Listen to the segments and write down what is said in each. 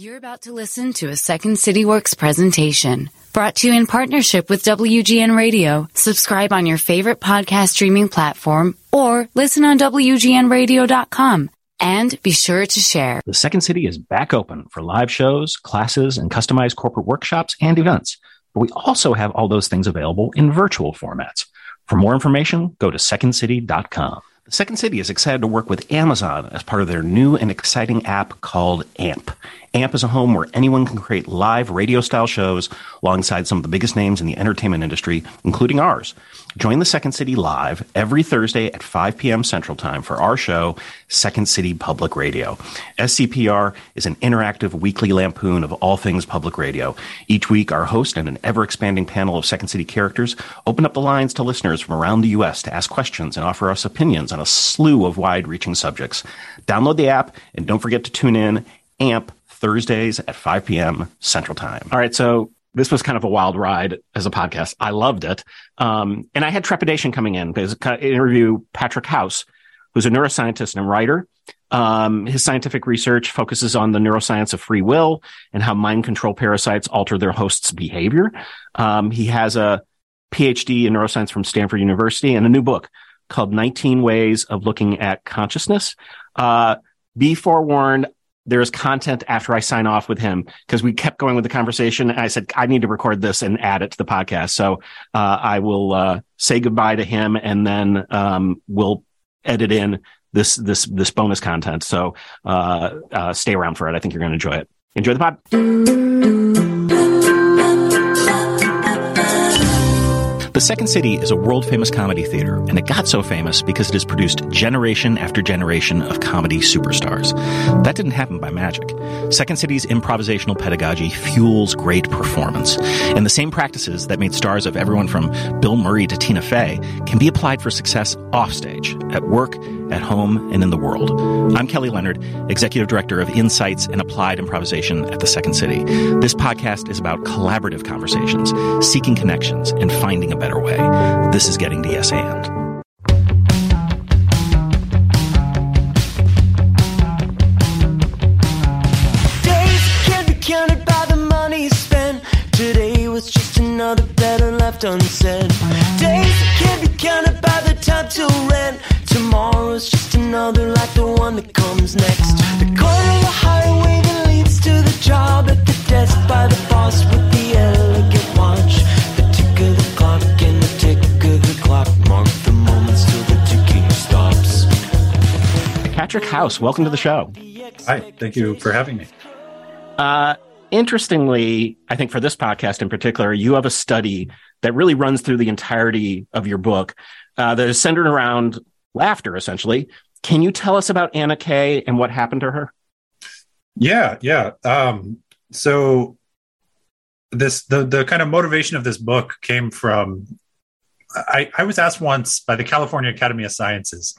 You're about to listen to a Second City Works presentation brought to you in partnership with WGN Radio. Subscribe on your favorite podcast streaming platform or listen on WGNradio.com. And be sure to share. The Second City is back open for live shows, classes, and customized corporate workshops and events. But we also have all those things available in virtual formats. For more information, go to secondcity.com. Second City is excited to work with Amazon as part of their new and exciting app called AMP. AMP is a home where anyone can create live radio style shows alongside some of the biggest names in the entertainment industry, including ours. Join the Second City live every Thursday at 5 p.m. Central Time for our show, Second City Public Radio. SCPR is an interactive weekly lampoon of all things public radio. Each week, our host and an ever expanding panel of Second City characters open up the lines to listeners from around the U.S. to ask questions and offer us opinions on a slew of wide reaching subjects. Download the app and don't forget to tune in. AMP Thursdays at 5 p.m. Central Time. All right. So this was kind of a wild ride as a podcast. I loved it. Um, and I had trepidation coming in because I interview Patrick House, who's a neuroscientist and writer. Um, his scientific research focuses on the neuroscience of free will and how mind control parasites alter their host's behavior. Um, he has a PhD in neuroscience from Stanford University and a new book called 19 Ways of Looking at Consciousness. Uh, be forewarned, there's content after I sign off with him because we kept going with the conversation. I said, I need to record this and add it to the podcast. So uh, I will uh, say goodbye to him and then um, we'll edit in this this this bonus content. So uh, uh stay around for it. I think you're going to enjoy it. Enjoy the pod. The Second City is a world famous comedy theater, and it got so famous because it has produced generation after generation of comedy superstars. That didn't happen by magic. Second City's improvisational pedagogy fuels great performance, and the same practices that made stars of everyone from Bill Murray to Tina Fey can be applied for success offstage, at work, at home, and in the world. I'm Kelly Leonard, Executive Director of Insights and Applied Improvisation at the Second City. This podcast is about collaborative conversations, seeking connections, and finding a better way. This is getting to yes and. Today another like the one that comes next. The corner of the highway that leads to the job at the desk by the boss with the elegant watch. The tick of the clock Patrick House, welcome to the show. Hi, thank you for having me. Uh, interestingly, I think for this podcast in particular, you have a study that really runs through the entirety of your book uh, that is centered around laughter, essentially. Can you tell us about Anna Kay and what happened to her? Yeah, yeah. Um, so this the the kind of motivation of this book came from I, I, was asked once by the California Academy of Sciences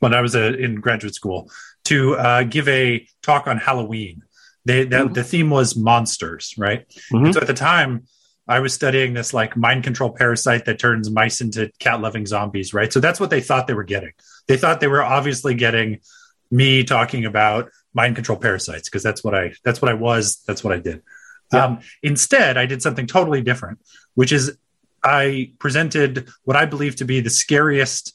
when I was a, uh, in graduate school to uh, give a talk on Halloween. They, the, mm-hmm. the theme was monsters, right? Mm-hmm. so at the time, I was studying this like mind control parasite that turns mice into cat loving zombies, right? So that's what they thought they were getting. They thought they were obviously getting me talking about mind control parasites because that's what I that's what I was. That's what I did. Yeah. Um, instead, I did something totally different, which is I presented what I believe to be the scariest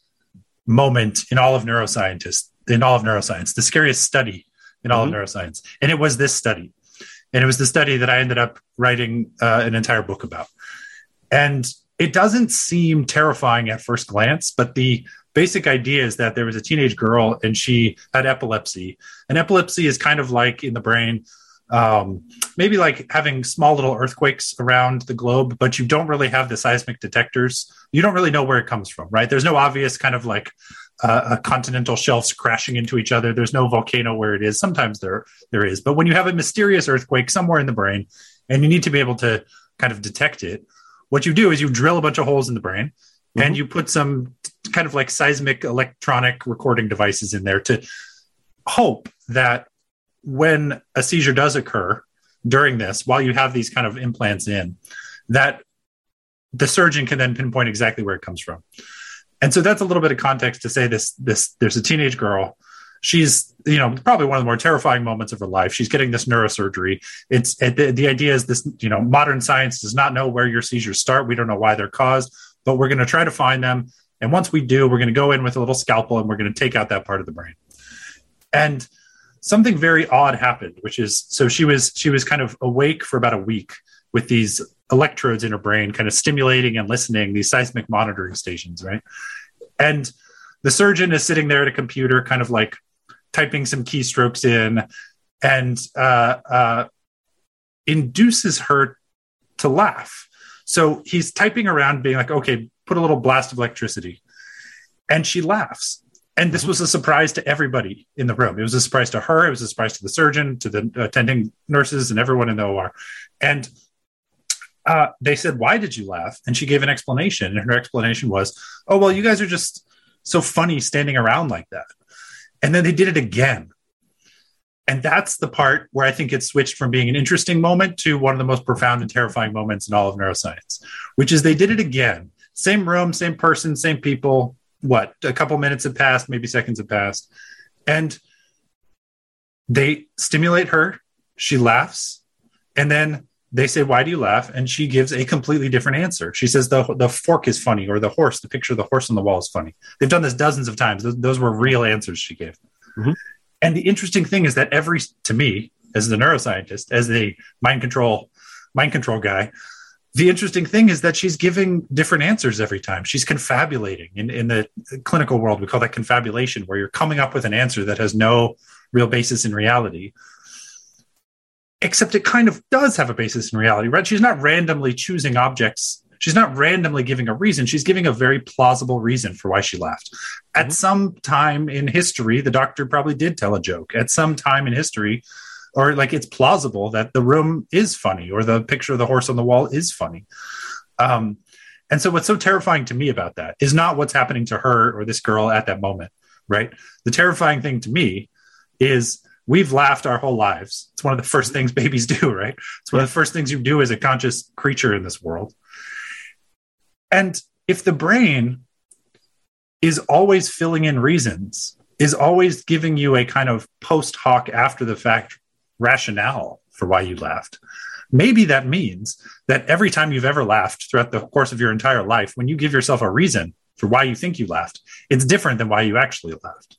moment in all of neuroscientists, in all of neuroscience, the scariest study in all mm-hmm. of neuroscience. And it was this study. And it was the study that I ended up writing uh, an entire book about. And it doesn't seem terrifying at first glance, but the basic idea is that there was a teenage girl and she had epilepsy. And epilepsy is kind of like in the brain um, maybe like having small little earthquakes around the globe, but you don't really have the seismic detectors. You don't really know where it comes from, right? There's no obvious kind of like uh, continental shelves crashing into each other. There's no volcano where it is. Sometimes there there is, but when you have a mysterious earthquake somewhere in the brain, and you need to be able to kind of detect it, what you do is you drill a bunch of holes in the brain. Mm-hmm. And you put some kind of like seismic electronic recording devices in there to hope that when a seizure does occur during this, while you have these kind of implants in, that the surgeon can then pinpoint exactly where it comes from. And so that's a little bit of context to say this this there's a teenage girl. She's you know probably one of the more terrifying moments of her life. She's getting this neurosurgery. It's the, the idea is this you know modern science does not know where your seizures start. We don't know why they're caused but we're going to try to find them. And once we do we're going to go in with a little scalpel and we're going to take out that part of the brain. And something very odd happened which is so she was she was kind of awake for about a week with these electrodes in her brain kind of stimulating and listening these seismic monitoring stations right? And the surgeon is sitting there at a computer kind of like typing some keystrokes in and uh, uh, induces her to laugh. So he's typing around, being like, okay, put a little blast of electricity. And she laughs. And this mm-hmm. was a surprise to everybody in the room. It was a surprise to her. It was a surprise to the surgeon, to the attending nurses, and everyone in the OR. And uh, they said, Why did you laugh? And she gave an explanation. And her explanation was, Oh, well, you guys are just so funny standing around like that. And then they did it again. And that's the part where I think it switched from being an interesting moment to one of the most profound and terrifying moments in all of neuroscience, which is they did it again. Same room, same person, same people. What? A couple minutes had passed, maybe seconds had passed. And they stimulate her. She laughs. And then they say, Why do you laugh? And she gives a completely different answer. She says, The, the fork is funny, or the horse, the picture of the horse on the wall is funny. They've done this dozens of times. Those, those were real answers she gave. Mm-hmm. And the interesting thing is that every, to me, as the neuroscientist, as the mind control, mind control guy, the interesting thing is that she's giving different answers every time. She's confabulating. In, in the clinical world, we call that confabulation, where you're coming up with an answer that has no real basis in reality except it kind of does have a basis in reality, right? She's not randomly choosing objects. She's not randomly giving a reason. She's giving a very plausible reason for why she left. Mm-hmm. At some time in history, the doctor probably did tell a joke. At some time in history, or like it's plausible that the room is funny or the picture of the horse on the wall is funny. Um, and so, what's so terrifying to me about that is not what's happening to her or this girl at that moment, right? The terrifying thing to me is we've laughed our whole lives. It's one of the first things babies do, right? It's one of the first things you do as a conscious creature in this world. And if the brain is always filling in reasons, is always giving you a kind of post hoc, after the fact rationale for why you laughed, maybe that means that every time you've ever laughed throughout the course of your entire life, when you give yourself a reason for why you think you laughed, it's different than why you actually laughed.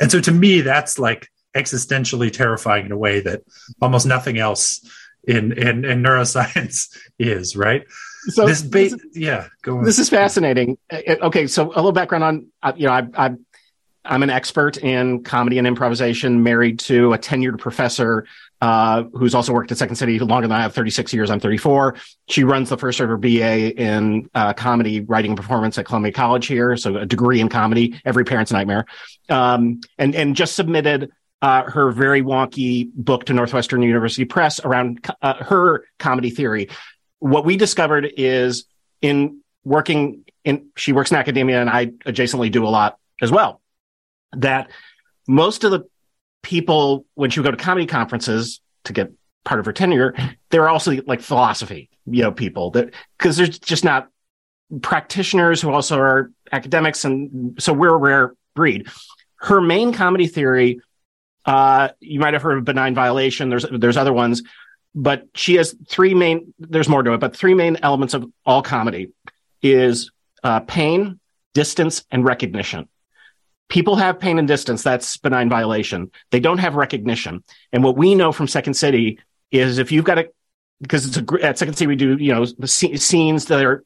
And so to me, that's like existentially terrifying in a way that almost nothing else in in, in neuroscience is right so this, ba- this is, yeah go on. this is fascinating uh, okay so a little background on uh, you know I, I i'm an expert in comedy and improvisation married to a tenured professor uh, who's also worked at Second City longer than I have, 36 years. I'm 34. She runs the first ever BA in uh, comedy, writing, and performance at Columbia College here. So a degree in comedy, every parent's nightmare. Um, and, and just submitted uh, her very wonky book to Northwestern University Press around uh, her comedy theory. What we discovered is in working in, she works in academia and I adjacently do a lot as well, that most of the people, when she would go to comedy conferences to get part of her tenure, they're also like philosophy, you know, people that, cause there's just not practitioners who also are academics. And so we're a rare breed. Her main comedy theory uh, you might have heard of benign violation. There's there's other ones, but she has three main. There's more to it, but three main elements of all comedy is uh, pain, distance, and recognition. People have pain and distance. That's benign violation. They don't have recognition. And what we know from Second City is if you've got a because it's a at Second City we do you know scenes that are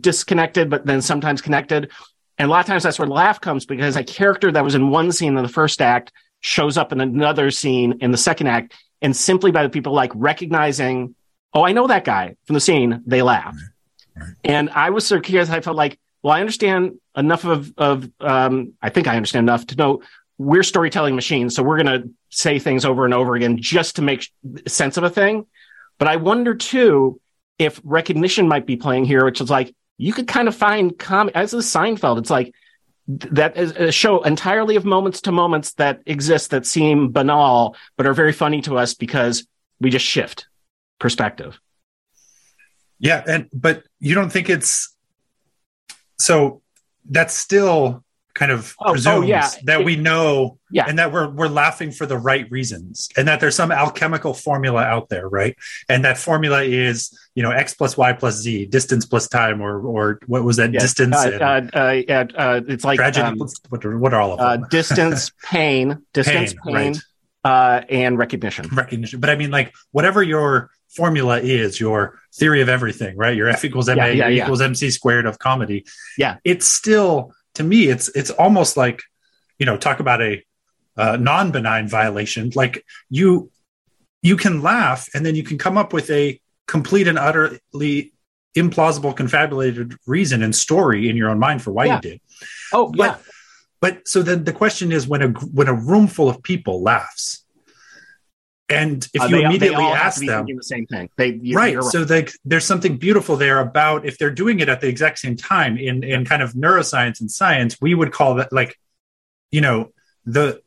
disconnected but then sometimes connected. And a lot of times that's where the laugh comes because a character that was in one scene in the first act shows up in another scene in the second act. And simply by the people like recognizing, oh, I know that guy from the scene, they laugh. Right. Right. And I was so curious. I felt like, well, I understand enough of, of um, I think I understand enough to know we're storytelling machines. So we're going to say things over and over again just to make sense of a thing. But I wonder too if recognition might be playing here, which is like you could kind of find com as a Seinfeld. It's like that is a show entirely of moments to moments that exist that seem banal but are very funny to us because we just shift perspective. Yeah and but you don't think it's so that's still kind of Oh, oh, presumes yeah. that we know Yeah. and that we're we're laughing for the right reasons and that there's some alchemical formula out there right and that formula is you know x plus y plus z distance plus time or or what was that distance Uh, and uh, uh, uh, it's like tragedy um, plus- what, are, what are all of uh, them distance, pain, distance, Pain, pain, right. uh, and recognition. recognition but i mean like whatever your formula is your theory of everything right your f equals ma yeah. equals mc squared of comedy Yeah. it's still to me it's it's almost like you know talk about a uh, non-benign violation like you you can laugh and then you can come up with a complete and utterly implausible confabulated reason and story in your own mind for why Yeah. you did Oh, but yeah. but so then the question is when a when a room full of people laughs and if Uh, you they- they immediately Oh, ask them the same thing. They, you, right so like there's something beautiful there about if they're doing it at the exact same time in in kind of neuroscience and science we would call that like you know the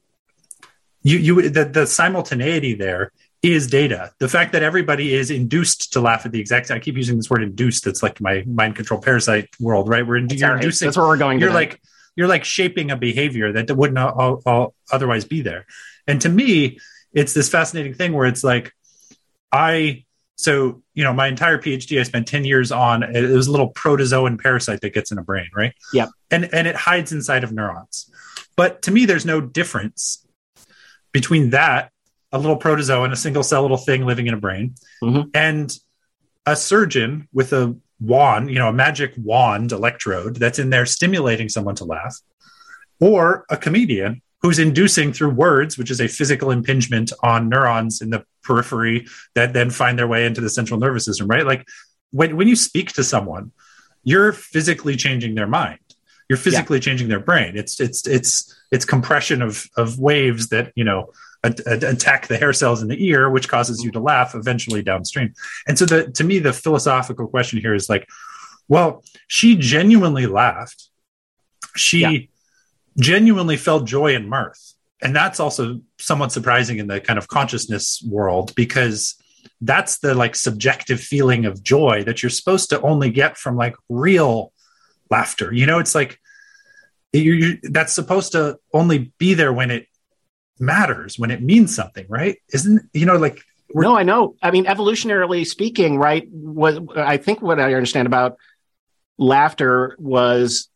you you the, the simultaneity there is data the fact that everybody is induced to laugh at the exact i keep using this word induced it's like my mind control parasite world right we're in, That's you're right. inducing That's where we're going. you're like you're like shaping a behavior that wouldn't all, all otherwise be there and to me it's this fascinating thing where it's like i so you know my entire phd i spent 10 years on it was a little protozoan parasite that gets in a brain right Yep. and and it hides inside of neurons but to me there's no difference between that a little protozoan a single cell little thing living in a brain Mhm. and a surgeon with a wand, you know, a magic wand electrode that's in there stimulating someone to laugh, or a comedian who's inducing through words, which is a physical impingement on neurons in the periphery that then find their way into the central nervous system, right? Like when, when you speak to someone, you're physically changing their mind. You're physically changing their brain. It's it's it's it's compression of of waves that you know attack the hair cells in the ear, which causes you to laugh eventually downstream. And so, the to me, the philosophical question here is like, well, she genuinely laughed. She Yeah. Genuinely felt joy and mirth, and that's also somewhat surprising in the kind of consciousness world because that's the like subjective feeling of joy that you're supposed to only get from like real laughter. You know, it's like you you that's supposed to only be there when it matters, when it means something, right? Isn't you know like no, I know. I mean, evolutionarily speaking, right? What I think what I understand about laughter was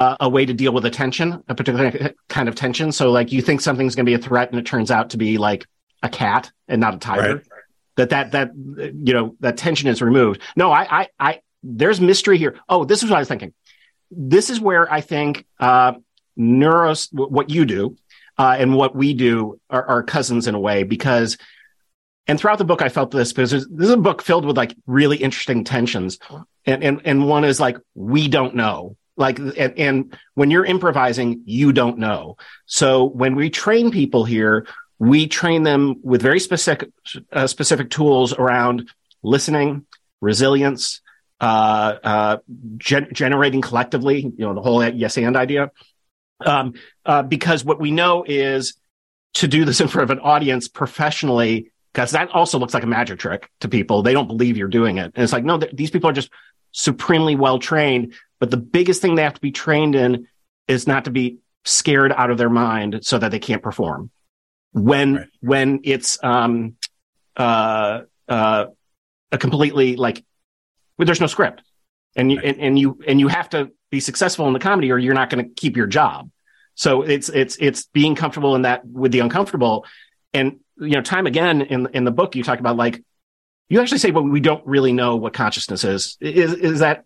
uh, a way to deal with a tension, a particular kind of tension. So, like, you think something's going to be a threat, and it turns out to be like a cat and not a tiger. Right. That that that you know that tension is removed. No, I I I there's mystery here. Oh, this is what I was thinking. This is where I think uh, neuros what you do uh, and what we do are, are cousins in a way because and throughout the book i felt this because this is a book filled with like really interesting tensions and and, and one is like we don't know like and, and when you're improvising you don't know. So when we train people here we train them with very specific uh, specific tools around listening resilience uh, uh, gen- generating collectively you know the whole yes and idea. Um, uh, because what we know is to do this in front of an audience professionally because that also looks like a magic trick to people. They don't believe you're doing it. And it's like no th- these people are just supremely well trained but the biggest thing they have to be trained in is not to be scared out of their mind so that they can't perform. When Right. when it's um uh uh a completely like well, there's no script. And you Right. and, and you and you have to be successful in the comedy or you're not going to keep your job. So it's it's it's being comfortable in that with the uncomfortable. And you know time again in in the book you talk about like you actually say well we don't really know what consciousness is. Is is that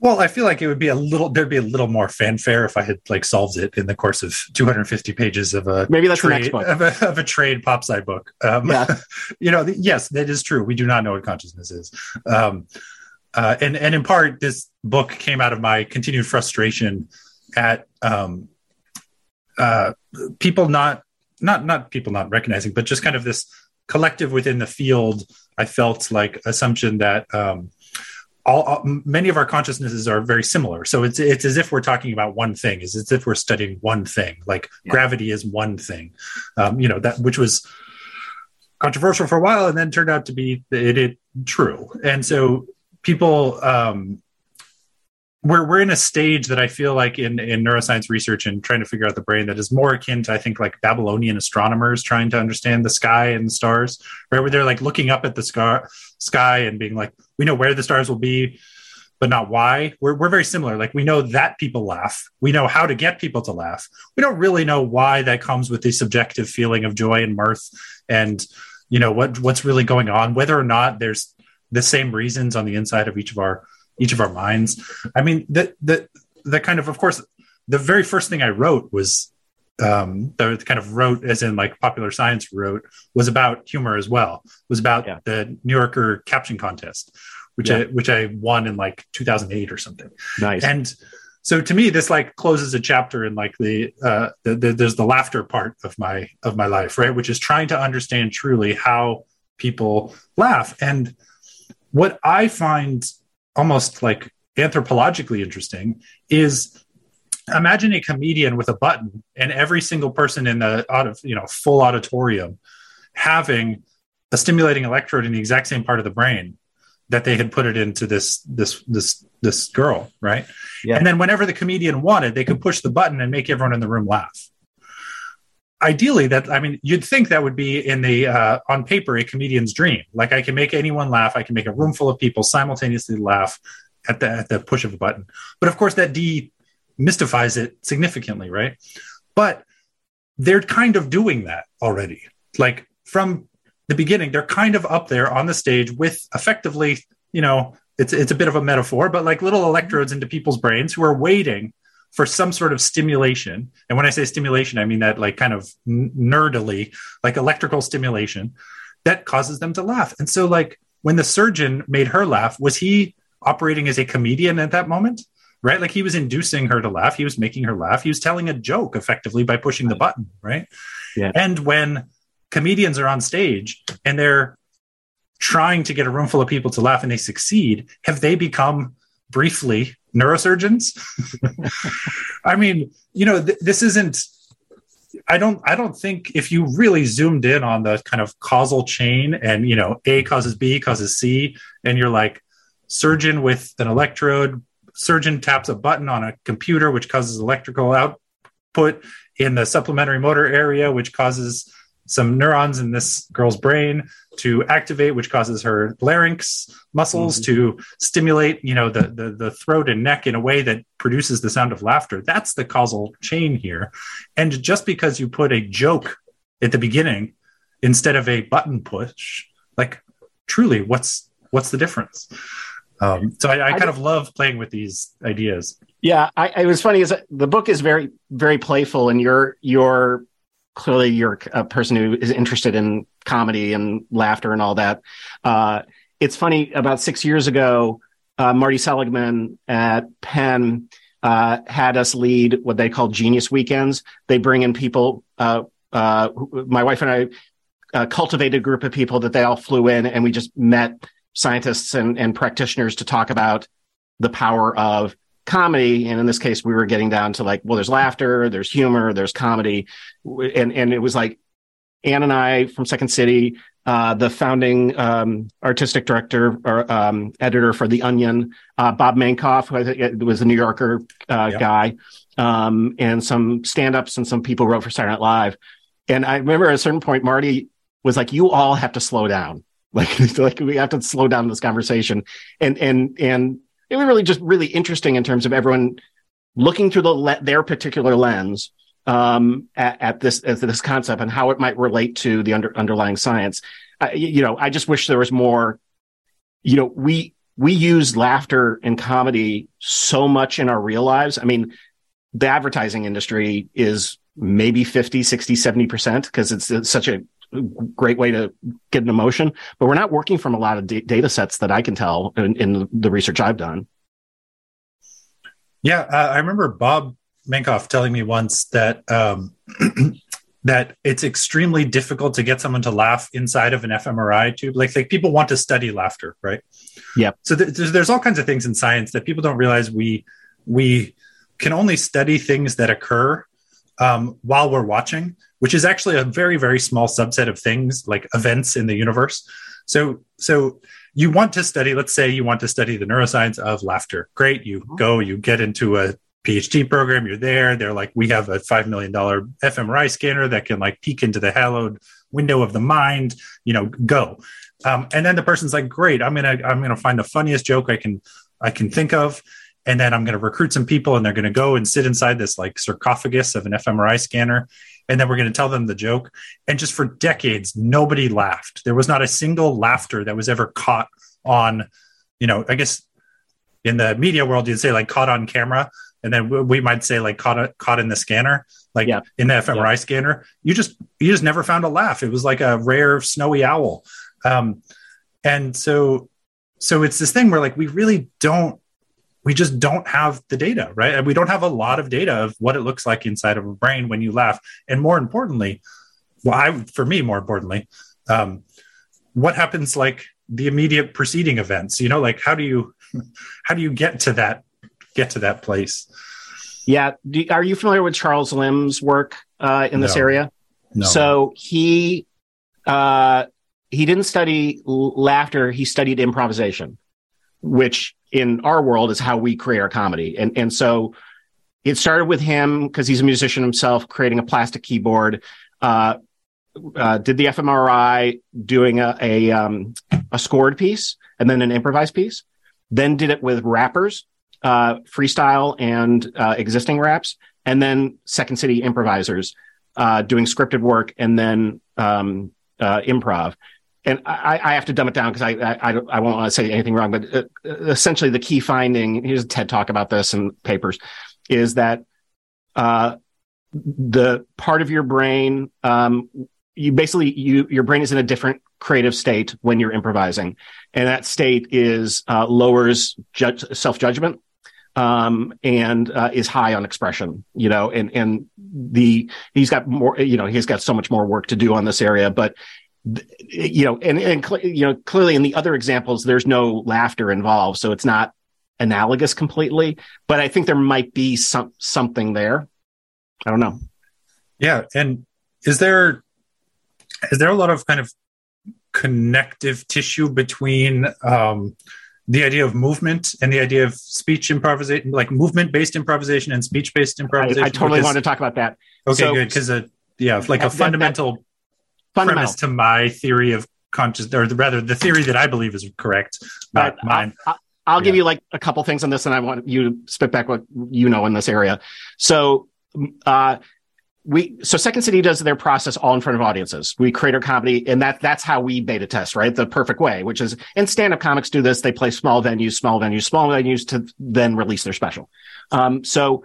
Well, I feel like it would be a little there'd be a little more fanfare if I had like solved it in the course of 250 pages of a maybe that's the trade next book of a, of a trade pop side book. Um, Yeah. you know, yes, that is true. We do not know what consciousness is. Um, uh, and and in part, this book came out of my continued frustration at um, uh, people not not not people not recognizing, but just kind of this collective within the field. I felt like assumption that um, all, all many of our consciousnesses are very similar. So it's it's as if we're talking about one thing. It's as if we're studying one thing. Like Yeah. gravity is one thing. Um, you know that which was controversial for a while, and then turned out to be it, it true. And so people um, we're we're in a stage that I feel like in in neuroscience research and trying to figure out the brain that is more akin to I think like Babylonian astronomers trying to understand the sky and the stars, right? Where they're like looking up at the sky sky and being like, we know where the stars will be, but not why. We're we're very similar. Like we know that people laugh. We know how to get people to laugh. We don't really know why that comes with the subjective feeling of joy and mirth and you know what what's really going on, whether or not there's the same reasons on the inside of each of our each of our minds. I mean, the the the kind of of course the very first thing I wrote was um, the kind of wrote as in like popular science wrote was about humor as well. Was about yeah. the New Yorker caption contest, which yeah. I which I won in like 2008 or something. Nice. And so to me, this like closes a chapter in like the, uh, the, the there's the laughter part of my of my life, right? Which is trying to understand truly how people laugh. And what I find almost like anthropologically interesting is imagine a comedian with a button and every single person in the out of you know full auditorium having a stimulating electrode in the exact same part of the brain that they had put it into this this this this girl right yeah. and then whenever the comedian wanted they could push the button and make everyone in the room laugh ideally that i mean you'd think that would be in the uh, on paper a comedian's dream. Like i can make anyone laugh. I can make a room full of people simultaneously laugh at the at the push of a button. But of course that demystifies it significantly right? But they're kind of doing that already. Like from the beginning they're kind of up there on the stage with effectively you know it's it's a bit of a metaphor but like little electrodes into people's brains who are waiting for some sort of stimulation. And when I say stimulation, I mean that like kind of nerdily, like electrical stimulation that causes them to laugh. And so, like, when the surgeon made her laugh, was he operating as a comedian at that moment? Right? Like, he was inducing her to laugh. He was making her laugh. He was telling a joke effectively by pushing the button. Right. Yeah. And when comedians are on stage and they're trying to get a room full of people to laugh and they succeed, have they become briefly neurosurgeons. I mean, you know, th- this isn't. I don't. I don't think if you really zoomed in on the kind of causal chain, and you know, A causes B causes C, and you're like, surgeon with an electrode, surgeon taps a button on a computer, which causes electrical output in the supplementary motor area, which causes some neurons in this girl's brain to activate, which causes her larynx muscles mm-hmm. to stimulate, you know, the, the the throat and neck in a way that produces the sound of laughter. That's the causal chain here. And just because you put a joke at the beginning instead of a button push, like truly, what's what's the difference? Um, so I, I kind I, of love playing with these ideas. Yeah, I, it was funny. Is the book is very very playful, and your your clearly you're a person who is interested in comedy and laughter and all that. Uh, it's funny. About six years ago, uh, Marty Seligman at Penn uh, had us lead what they call Genius Weekends. They bring in people. Uh, uh, my wife and I uh, cultivated a group of people that they all flew in, and we just met scientists and, and practitioners to talk about the power of comedy and in this case we were getting down to like well there's laughter there's humor there's comedy. And and it was like anne and i from second city uh, the founding um, artistic director or um, editor for the onion uh, bob mankoff who was a new yorker uh, yep. guy um, and some stand-ups and some people wrote for saturday night live. And i remember at a certain point marty was like you all have to slow down. Like, like we have to slow down this conversation. And and and it was really just really interesting in terms of everyone looking through the le- their particular lens um, at, at, this at this concept and how it might relate to the under, underlying science. Uh, you know, I just wish there was more. You know, we we use laughter and comedy so much in our real lives. I mean, the advertising industry is maybe 50, 60, 70% because it's, it's such a great way to get an emotion, but we're not working from a lot of d- data sets that I can tell in, in, the research I've done. Yeah, uh, I remember Bob Mankoff telling me once that um, that it's extremely difficult to get someone to laugh inside of an fMRI tube. Like, like people want to study laughter, right? Yeah. So th- there's, there's all kinds of things in science that people don't realize we we can only study things that occur um, while we're watching, which is actually a very very small subset of things like events in the universe. So so you want to study, let's say you want to study the neuroscience of laughter. Great. You Mhm. go, you get into a PhD program, you're there. They're like, we have a $5 million fMRI scanner that can like peek into the hallowed window of the mind, you know, go. Um, and then the person's like, great, I'm going to, I'm to find the funniest joke I can, I can think of. And then I'm going to recruit some people and they're going to go and sit inside this like sarcophagus of an fMRI scanner. And then we're going to tell them the joke. And just for decades, nobody laughed. There was not a single laughter that was ever caught on, you know, I guess in the media world, you'd say like caught on camera. And then we- might say like caught, caught in the scanner, like Yeah. in the fMRI scanner. You just, you just never found a laugh. It was like a rare snowy owl. Um, and so, so it's this thing where like we really don't we just don't have the data, right? And we don't have a lot of data of what it looks like inside of a brain when you laugh. And more importantly, well, I, for me, more importantly, um, what happens like the immediate preceding events? You know, like how do you how do you get to that get to that place? Yeah. Do, are you familiar with Charles Limb's work uh, in this area? No. So he uh, he didn't study l- laughter; he studied improvisation, which in our world is how we create our comedy. And and so it started with him because he's a musician himself, creating a plastic keyboard. Uh, uh, did the fMRI, doing a a, um, a scored piece and then an improvised piece. Then did it with rappers, uh, freestyle and uh, existing raps, and then Second City improvisers uh, doing scripted work and then um, uh, improv. And I, I have to dumb it down because I, I, I, won't want to say anything wrong, but uh, essentially the key finding here's a TED talk about this and papers is that uh, the part of your brain, um, you basically you your brain is in a different creative state when you're improvising, and that state is uh, lowers self judgment um, and uh, is high on expression. You know, and and the he's got more. You know, he's got so much more work to do on this area, but you know, and and cl- you know, clearly in the other examples, there's no laughter involved, so it's not analogous completely. But I think there might be some something there. I don't know. Yeah, and is there is there a lot of kind of connective tissue between um, the idea of movement and the idea of speech improvisation, like movement based improvisation and speech based improvisation? I totally Because- want to talk about that. Okay, so- good because uh, yeah, like a that- fundamental Fundamental. Premise to my theory of conscious, or rather, the theory that I believe is correct, not But mine. I'll, I'll give you like a couple things on this, and I want you to spit back what you know in this area. So, uh, we so Second City does their process all in front of audiences. We create our comedy, and that that's how we beta test, right? The perfect way, which is and stand up comics do this. They play small venues, small venues, small venues to then release their special. Um, so.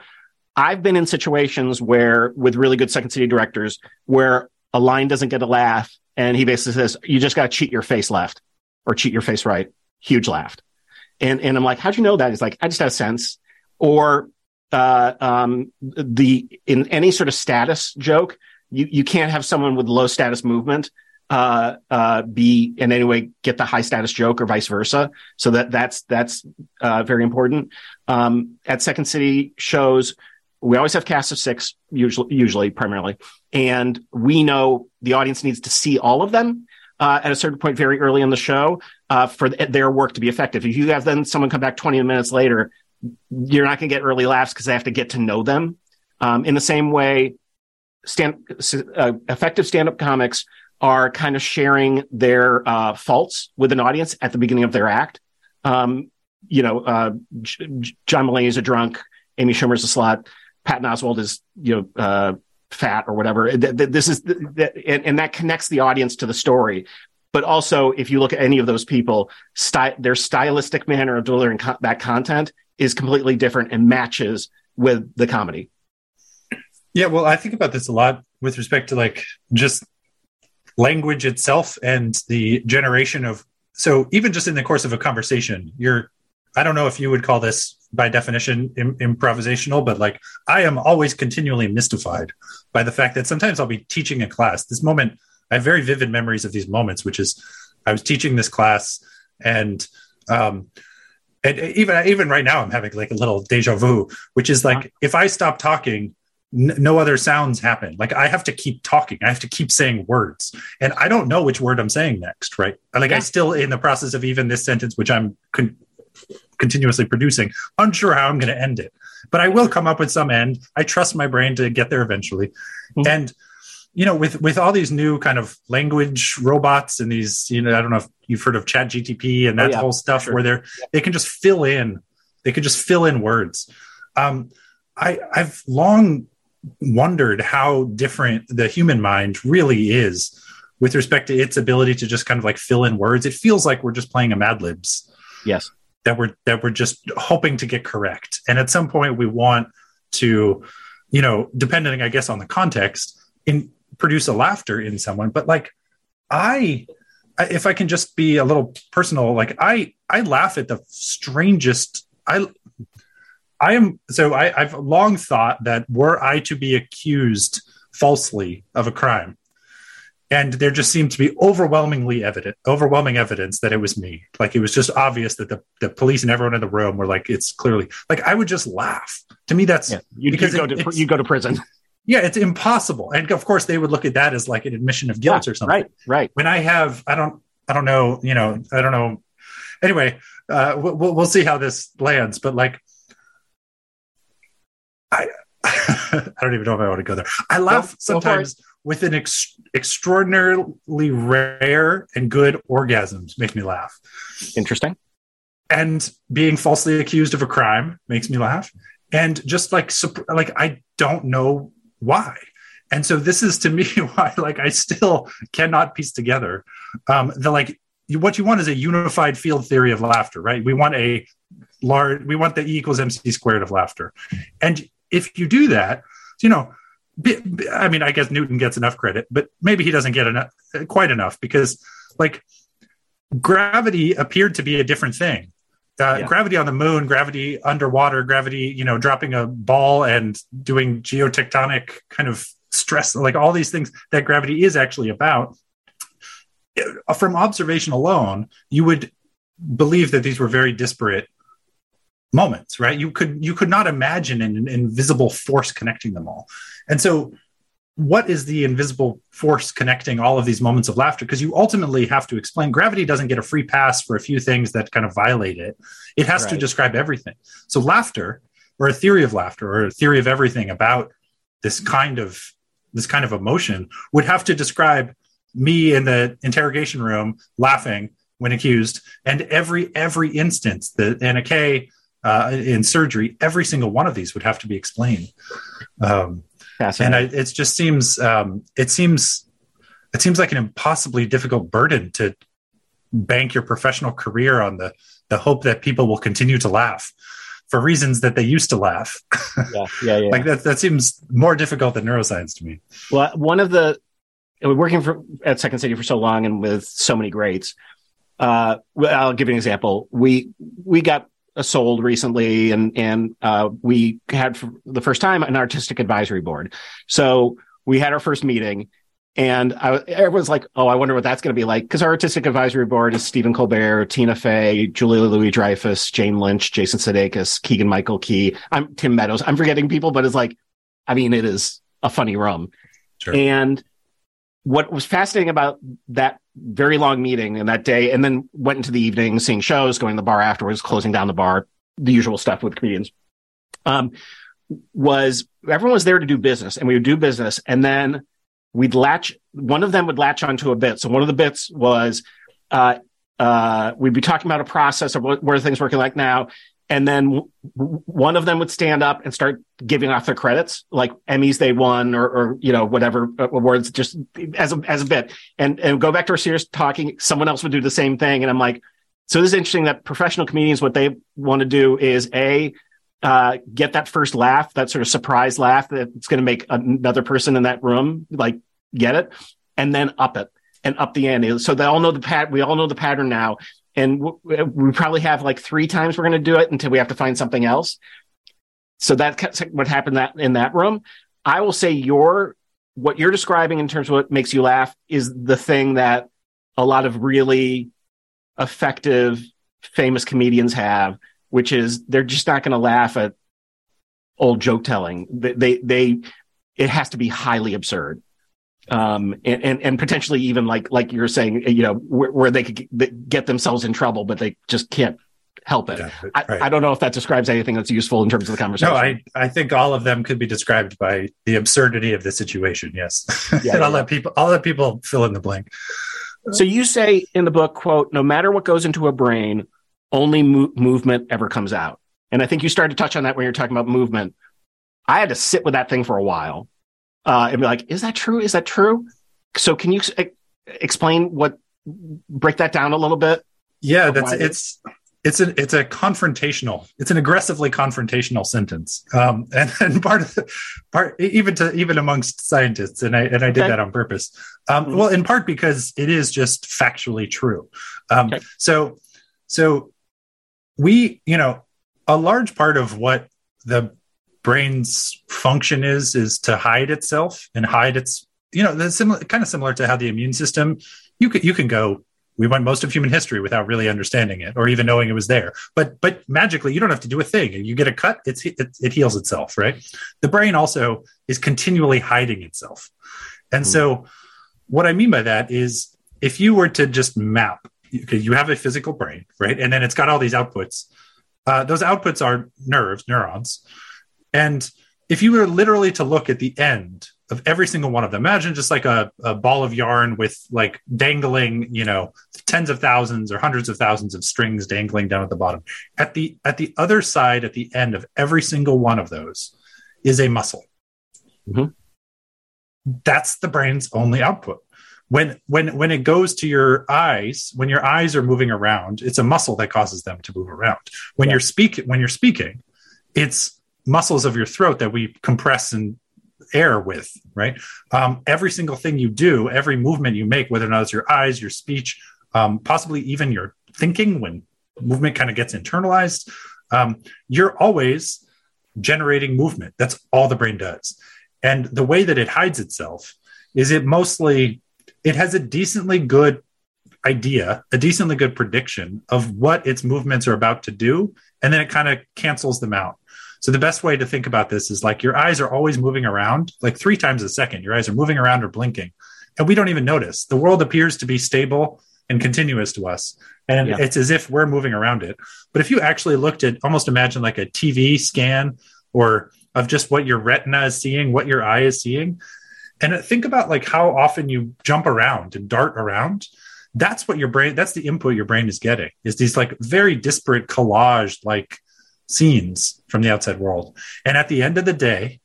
I've been in situations where, with really good Second City directors, where a line doesn't get a laugh, and he basically says, "You just got to cheat your face left or cheat your face right." Huge laugh. And and I'm like, how'd you know that? He's like, I just had a sense. Or uh, um, the in any sort of status joke, you you can't have someone with low status movement uh, uh, be in any way get the high status joke or vice versa. So that that's that's uh, very important. Um, at Second City shows, we always have casts of six, usually usually primarily, and we know the audience needs to see all of them. Uh, at a certain point, very early in the show, uh, for th- their work to be effective. If you have then someone come back 20 minutes later, you're not going to get early laughs because they have to get to know them. Um, in the same way, stand, uh, effective stand-up comics are kind of sharing their uh, faults with an audience at the beginning of their act. Um, you know, uh, J- J- John Mulaney is a drunk, Amy Schumer's a slut, Patton Oswalt is you know uh, fat or whatever. Th- th- This is and that connects the audience to the story. But also, if you look at any of those people, sty- their stylistic manner of delivering co- that content is completely different and matches with the comedy. Yeah, well, I think about this a lot with respect to like just language itself and the generation of. So even just in the course of a conversation, you're. I don't know if you would call this by definition Im- improvisational, but like I am always continually mystified by the fact that sometimes I'll be teaching a class. This moment, I have very vivid memories of these moments, which is I was teaching this class and um and even even right now I'm having like a little deja vu, which is like if I stop talking, n- no other sounds happen. Like I have to keep talking. I have to keep saying words, and I don't know which word I'm saying next. Right? Like I'm still in the process of even this sentence, which I'm con- continuously producing, unsure how I'm going to end it. But I will come up with some end. I trust my brain to get there eventually, Mhm. and you know, with with all these new kind of language robots and these, you know, I don't know if you've heard of Chat GTP and Oh, that yeah, whole stuff sure. where they're they can just fill in, they could just fill in words. Um, I I've long wondered how different the human mind really is with respect to its ability to just kind of like fill in words. It feels like we're just playing a Mad Libs Yes. That we're that we're just hoping to get correct. And at some point we want to, you know, depending, I guess, on the context, in produce a laughter in someone. But like I if I can just be a little personal, like I I laugh at the strangest I I am so I, I've long thought that were I to be accused falsely of a crime, and there just seemed to be overwhelmingly evident, overwhelming evidence that it was me. Like it was just obvious that the, the police and everyone in the room were like, it's clearly like I would just laugh. To me, that's Yeah. You, you go it- to you go to prison. yeah, it's impossible. And of course, they would look at that as like an admission of guilt Yeah, or something Right. Right. when I have, I don't, I don't know, you know, I don't know. Anyway, uh, we'll, we'll see how this lands, but like, I, I don't even know if I want to go there. I laugh Go- go sometimes with an ex- extraordinarily rare and good orgasms make me laugh. Interesting. And being falsely accused of a crime makes me laugh. And just like, like, I don't know why. And so this is to me why, like, I still cannot piece together um, the like. What you want is a unified field theory of laughter, right? We want a large. We want the E equals MC squared of laughter, and if you do that, you know, I mean, I guess Newton gets enough credit, but maybe he doesn't get enough, quite enough because, like, gravity appeared to be a different thing. Uh, Yeah. Gravity on the moon, gravity underwater, gravity, you know, dropping a ball and doing geotectonic kind of stress, like all these things that gravity is actually about. From observation alone, you would believe that these were very disparate moments, right? You could you could not imagine an invisible force connecting them all. And so what is the invisible force connecting all of these moments of laughter? Because you ultimately have to explain gravity doesn't get a free pass for a few things that kind of violate it. It has to describe everything. So laughter, or a theory of laughter, or a theory of everything about this kind of this kind of emotion would have to describe me in the interrogation room laughing when accused, and every every instance that Anna Kay uh, in surgery, every single one of these would have to be explained. Um, and I, it just seems um, it seems it seems like an impossibly difficult burden to bank your professional career on the the hope that people will continue to laugh for reasons that they used to laugh. yeah. Yeah. Yeah. like that that seems more difficult than neuroscience to me. Well, one of the working for at Second City for so long and with so many greats. Uh, I'll give you an example. We we got sold recently, and and uh, we had for the first time an artistic advisory board. So we had our first meeting, and I, everyone's like, "Oh, I wonder what that's going to be like." Because our artistic advisory board is Stephen Colbert, Tina Fey, Julia Louis Dreyfus, Jane Lynch, Jason Sudeikis, Keegan Michael Key. I'm Tim Meadows. I'm forgetting people, but it's like, I mean, it is a funny room. Sure. And what was fascinating about that very long meeting and that day, and then went into the evening, seeing shows, going to the bar afterwards, closing down the bar, the usual stuff with comedians, um, was everyone was there to do business and we would do business. And then we'd latch, one of them would latch onto a bit. So one of the bits was, uh, uh, we'd be talking about a process of what, are things working like now. And then w- one of them would stand up and start giving off their credits, like Emmys they won or, or you know, whatever uh, awards, just as a, as a bit and, and go back to our serious talking. Someone else would do the same thing. And I'm like, so this is interesting that professional comedians, what they want to do is a, uh, get that first laugh, that sort of surprise laugh that's going to make another person in that room like get it, and then up it and up the ante. So they all know the pat. We all know the pattern now, and we probably have like three times we're going to do it until we have to find something else. So that's what happened that in that room. I will say your what you're describing in terms of what makes you laugh is the thing that a lot of really effective famous comedians have which is they're just not going to laugh at old joke telling. They, they, they, it has to be highly absurd. Um, and, and, and potentially even like, like you're saying, you know, where, where they could get themselves in trouble, but they just can't help it. Yeah, right. I, I, don't know if that describes anything that's useful in terms of the conversation. No, I, I think all of them could be described by the absurdity of the situation. Yes. Yeah, and I'll yeah. let people, I'll let people fill in the blank. So you say in the book, quote, no matter what goes into a brain, only mo- movement ever comes out. And I think you started to touch on that when you're talking about movement. I had to sit with that thing for a while uh, and be like, is that true? Is that true? So can you ex- explain what, break that down a little bit? Yeah, that's, it's, it's a it's a confrontational it's an aggressively confrontational sentence um, and, and part of the part even to even amongst scientists and i and i did okay. that on purpose um, mm-hmm. well in part because it is just factually true um, okay. so so we you know a large part of what the brain's function is is to hide itself and hide its you know similar kind of similar to how the immune system you can you can go we went most of human history without really understanding it or even knowing it was there. But but magically you don't have to do a thing. And you get a cut it's it, it heals itself right? The brain also is continually hiding itself. And mm. so what i mean by that is if you were to just map okay, you have a physical brain right? And then it's got all these outputs. Uh, those outputs are nerves neurons and if you were literally to look at the end of every single one of them. Imagine just like a, a ball of yarn with like dangling, you know, tens of thousands or hundreds of thousands of strings dangling down at the bottom. At the at the other side, at the end of every single one of those, is a muscle. Mm-hmm. That's the brain's only output. When when when it goes to your eyes, when your eyes are moving around, it's a muscle that causes them to move around. When yeah. you're speaking, when you're speaking, it's muscles of your throat that we compress and air with, right? Um, every single thing you do, every movement you make, whether or not it's your eyes, your speech, um, possibly even your thinking when movement kind of gets internalized, um, you're always generating movement. That's all the brain does. And the way that it hides itself is it mostly it has a decently good idea, a decently good prediction of what its movements are about to do, and then it kind of cancels them out. So the best way to think about this is like your eyes are always moving around, like three times a second. Your eyes are moving around or blinking, and we don't even notice. The world appears to be stable and continuous to us, and yeah. it's as if we're moving around it. But if you actually looked at, almost imagine like a TV scan or of just what your retina is seeing, what your eye is seeing, and think about like how often you jump around and dart around that's what your brain that's the input your brain is getting is these like very disparate collage like scenes from the outside world. And at the end of the day,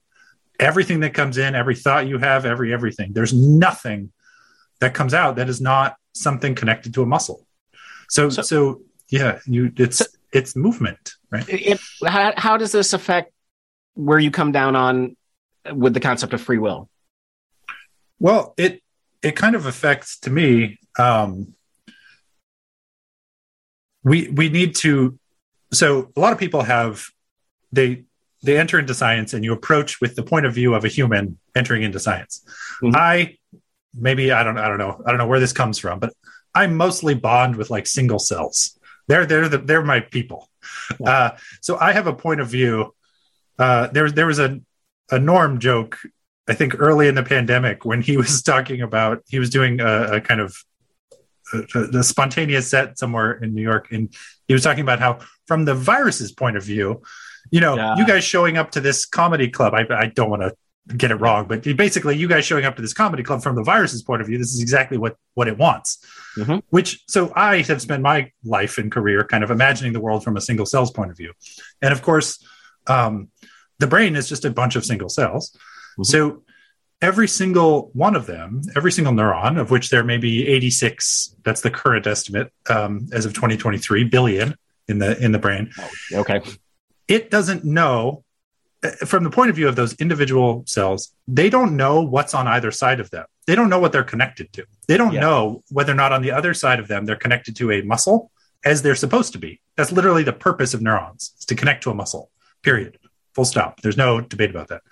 everything that comes in, every thought you have, every everything, there's nothing that comes out that is not something connected to a muscle. So, so, so yeah, you it's so, it's movement, right? It, how, how does this affect where you come down on with the concept of free will? Well, it it kind of affects to me. Um, we we need to so a lot of people have they they enter into science and you approach with the point of view of a human entering into science. Mm-hmm. I maybe I don't I don't know I don't know where this comes from, but I mostly bond with like single cells. They're they're the, they're my people. Yeah. Uh, so I have a point of view. Uh, there there was a a Norm joke I think early in the pandemic when he was talking about he was doing a, a kind of the spontaneous set somewhere in New York, and he was talking about how, from the virus's point of view, you know, yeah. you guys showing up to this comedy club. I, I don't want to get it wrong, but basically, you guys showing up to this comedy club from the virus's point of view, this is exactly what what it wants. Mm-hmm. Which, so I have spent my life and career kind of imagining the world from a single cell's point of view, and of course, um, the brain is just a bunch of single cells. Mm-hmm. So every single one of them, every single neuron, of which there may be 86, that's the current estimate um, as of 2023 billion in the in the brain. Okay. It doesn't know uh, from the point of view of those individual cells, they don't know what's on either side of them. They don't know what they're connected to. They don't yeah. know whether or not on the other side of them they're connected to a muscle as they're supposed to be. That's literally the purpose of neurons, is to connect to a muscle. Period. Full stop. There's no debate about that.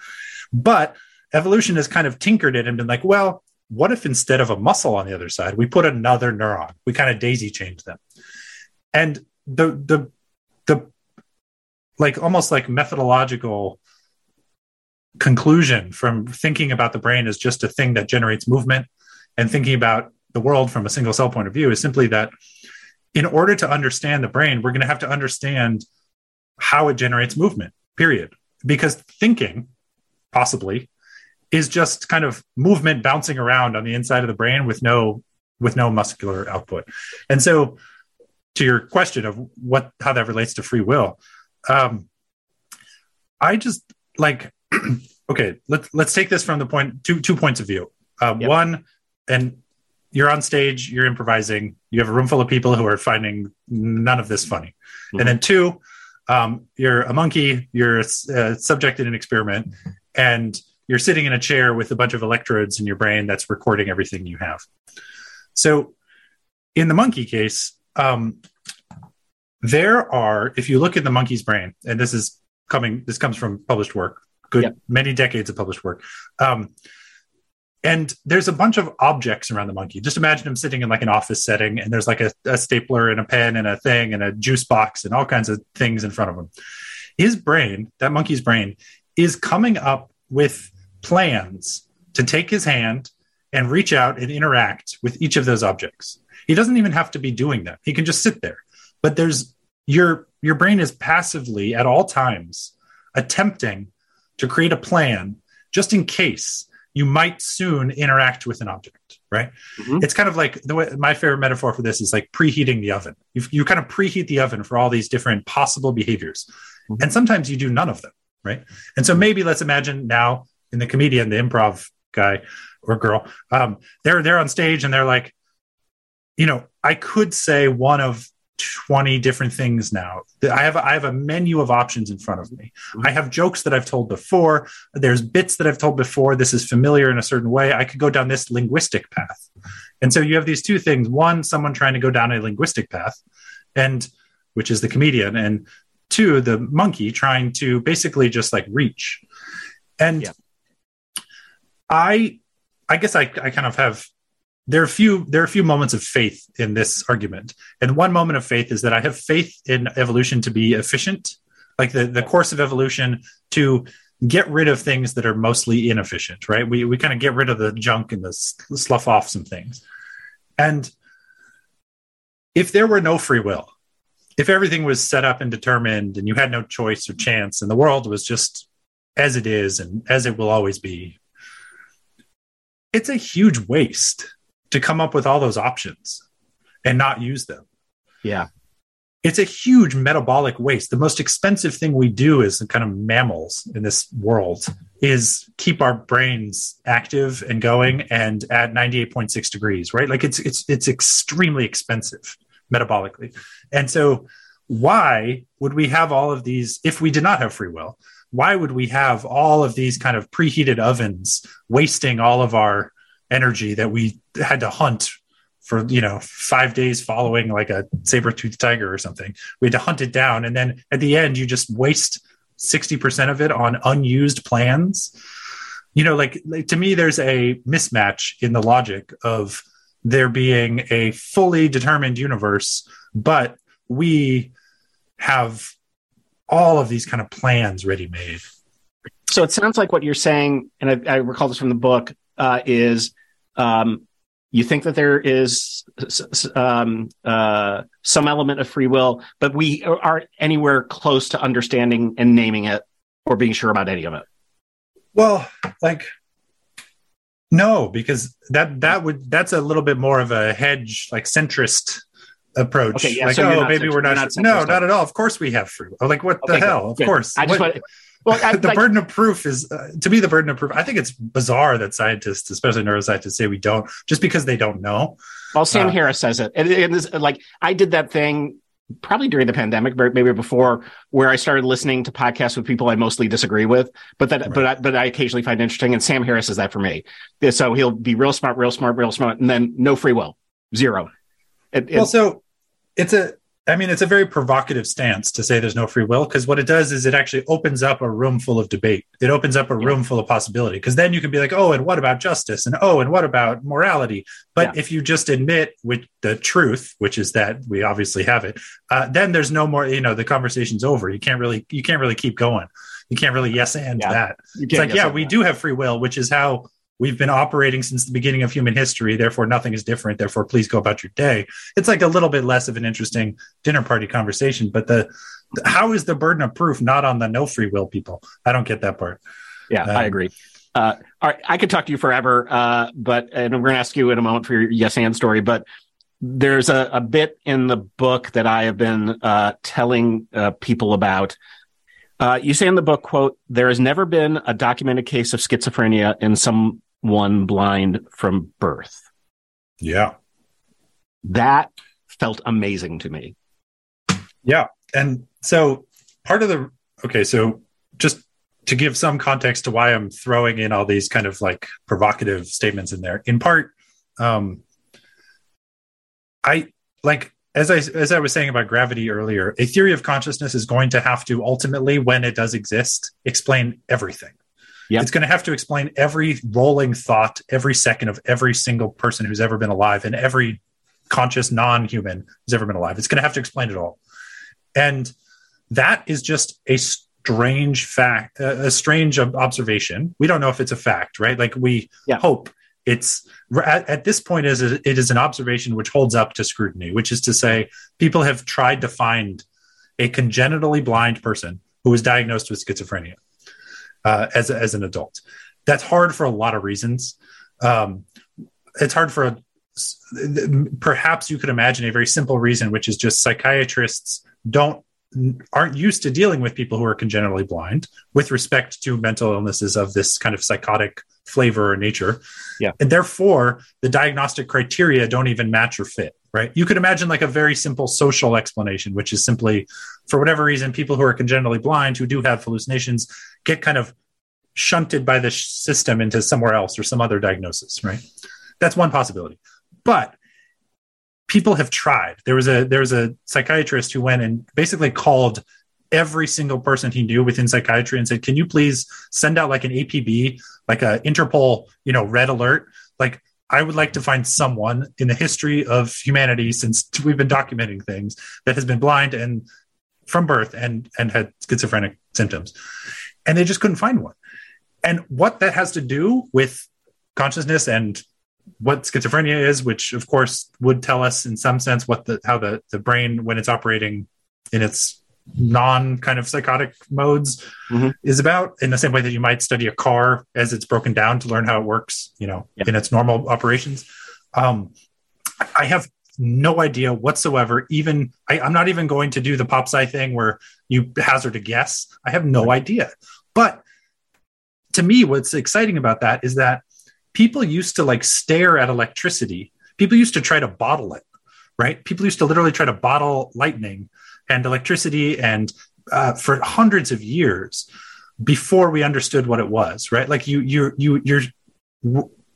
But evolution has kind of tinkered it and been like, well, what if instead of a muscle on the other side, we put another neuron? We kind of daisy chained them. And the the the like almost like methodological conclusion from thinking about the brain as just a thing that generates movement and thinking about the world from a single cell point of view is simply that in order to understand the brain, we're going to have to understand how it generates movement, period. Because thinking, possibly, is just kind of movement bouncing around on the inside of the brain with no with no muscular output. And so to your question of what how that relates to free will, um, I just like okay, let's let's take this from the point two two points of view. Uh, yep. One, and you're on stage, you're improvising, you have a room full of people who are finding none of this funny. Mm-hmm. And then two, um, you're a monkey, you're uh, subject in an experiment, and you're sitting in a chair with a bunch of electrodes in your brain that's recording everything you have. So, in the monkey case, um, there are, if you look at the monkey's brain, and this is coming, this comes from published work, good yep. many decades of published work. Um, and there's a bunch of objects around the monkey. Just imagine him sitting in like an office setting, and there's like a, a, stapler and a pen and a thing and a juice box and all kinds of things in front of him. His brain, that monkey's brain, is coming up with plans to take his hand and reach out and interact with each of those objects. He doesn't even have to be doing that. He can just sit there. But there's your your brain is passively at all times attempting to create a plan just in case you might soon interact with an object, right? Mm-hmm. It's kind of like the way my favorite metaphor for this is like preheating the oven. You, you kind of preheat the oven for all these different possible behaviors. Mm-hmm. And sometimes you do none of them, right? And so maybe let's imagine now in the comedian, the improv guy or girl, um, they're they're on stage and they're like, you know, I could say one of 20 different things now. I have I have a menu of options in front of me. Mm-hmm. I have jokes that I've told before. There's bits that I've told before. This is familiar in a certain way. I could go down this linguistic path. And so you have these two things. One, someone trying to go down a linguistic path, and which is the comedian, and two, the monkey trying to basically just like reach. And yeah. I I guess I, I kind of have there are a few there are a few moments of faith in this argument. And one moment of faith is that i have faith in evolution to be efficient like the, the course of evolution to get rid of things that are mostly inefficient right? We, we kind of get rid of the junk and the slough off some things. And if there were no free will if everything was set up and determined and you had no choice or chance and the world was just as it is and as it will always be it's a huge waste to come up with all those options and not use them. Yeah. It's a huge metabolic waste. The most expensive thing we do as kind of mammals in this world is keep our brains active and going and at 98.6 degrees, right? Like it's it's it's extremely expensive metabolically. And so why would we have all of these if we did not have free will? Why would we have all of these kind of preheated ovens wasting all of our energy that we had to hunt for you know five days following like a saber-toothed tiger or something? We had to hunt it down and then at the end you just waste 60% of it on unused plans? You know like, like to me there's a mismatch in the logic of there being a fully determined universe but we have all of these kind of plans ready made so it sounds like what you're saying and i, I recall this from the book uh, is um, you think that there is um, uh, some element of free will, but we aren't anywhere close to understanding and naming it or being sure about any of it. Well, like no, because that that would that's a little bit more of a hedge, like centrist approach. Okay, yeah, like, so oh, maybe we're not. not no, not at all. Of course, we have. Will. Like, what okay, the hell? Good, of good. course. I just what, want, well, I, the like, burden of proof is uh, to me the burden of proof. I think it's bizarre that scientists, especially neuroscientists, say we don't just because they don't know. Well, Sam uh, Harris says it, and, and this, like I did that thing probably during the pandemic, maybe before, where I started listening to podcasts with people I mostly disagree with, but that, right. but I, but I occasionally find interesting. And Sam Harris is that for me. So he'll be real smart, real smart, real smart, and then no free will, zero. It, well, so it's a I mean, it's a very provocative stance to say there's no free will because what it does is it actually opens up a room full of debate. It opens up a room full of possibility because then you can be like, oh, and what about justice? And oh, and what about morality? But Yeah. if you just admit with the truth, which is that we obviously have it, uh, then there's no more. You know, the conversation's over. You can't really, you can't really keep going. You can't really yes and Yeah. that. It's like, guess yeah, we that. do have free will, which is how we've been operating since the beginning of human history. Therefore, nothing is different. Therefore, please go about your day. It's like a little bit less of an interesting dinner party conversation. But the, how is the burden of proof not on the no free will people? I don't get that part. Yeah, Um, I agree. Uh, all right, I could talk to you forever, uh, but and we're going to ask you in a moment for your yes and story. But there's a, a bit in the book that I have been uh, telling uh, people about. Uh, you say in the book, "quote There has never been a documented case of schizophrenia in someone blind from birth." Yeah. That felt amazing to me. Yeah. And so part of the, okay, so just to give some context to why I'm throwing in all these kind of like provocative statements in there, in part, um, I like, as I, as I was saying about gravity earlier, a theory of consciousness is going to have to ultimately, when it does exist, explain everything. Yep. It's going to have to explain every rolling thought, every second of every single person who's ever been alive, and every conscious non-human who's ever been alive. It's going to have to explain it all. And that is just a strange fact, a a strange observation. We don't know if it's a fact, right? Like we Yeah. hope it's at, at this point is it is an observation which holds up to scrutiny, which is to say people have tried to find a congenitally blind person who was diagnosed with schizophrenia uh, as, as an adult. That's hard for a lot of reasons. Um, it's hard for a, perhaps you could imagine a very simple reason, which is just psychiatrists don't aren't used to dealing with people who are congenitally blind with respect to mental illnesses of this kind of psychotic flavor or nature. Yeah. And therefore, the diagnostic criteria don't even match or fit, right? You could imagine like a very simple social explanation, which is simply for whatever reason, people who are congenitally blind who do have hallucinations get kind of shunted by the system into somewhere else or some other diagnosis, right? That's one possibility. But people have tried. There was a there was a psychiatrist who went and basically called every single person he knew within psychiatry and said, "Can you please send out like an APB, like a Interpol, you know, red alert? Like I would like to find someone in the history of humanity since we've been documenting things that has been blind and from birth and and had schizophrenic symptoms." And they just couldn't find one. And what that has to do with consciousness and what schizophrenia is, which of course would tell us in some sense what the how the, the brain when it's operating in its non kind of psychotic modes Mhm. is about in the same way that you might study a car as it's broken down to learn how it works, you know, Yeah. in its normal operations. Um, I have no idea whatsoever. Even I, I'm not even going to do the pop sci thing where you hazard a guess. I have no idea. But to me, what's exciting about that is that people used to like stare at electricity. People used to try to bottle it, right? People used to literally try to bottle lightning and electricity and uh, for hundreds of years before we understood what it was, right? Like you, you, you, you're.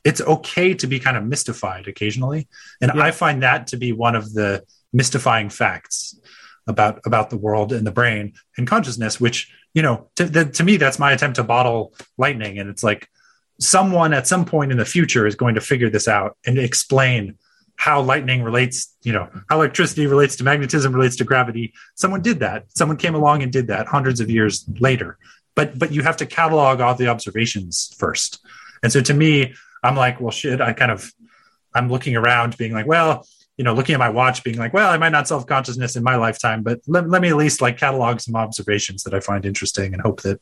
It's okay to be kind of mystified occasionally, and Yeah. I find that to be one of the mystifying facts about about the world and the brain and consciousness. Which you know, to, the, to me, that's my attempt to bottle lightning, and it's like someone at some point in the future is going to figure this out and explain how lightning relates, you know, how electricity relates to magnetism, relates to gravity. Someone did that. Someone came along and did that hundreds of years later. But but you have to catalog all the observations first. And so to me, I'm like, well, shit. I kind of I'm looking around, being like, well, you know, looking at my watch, being like, well, I might not solve consciousness in my lifetime, but let, let me at least like catalog some observations that I find interesting and hope that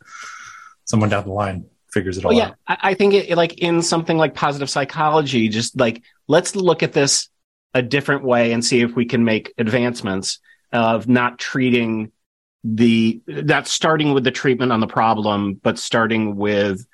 someone down the line figures it all Well, yeah, out. I, I think it, like in something like positive psychology, just like let's look at this a different way and see if we can make advancements of not treating the not starting with the treatment on the problem, but starting with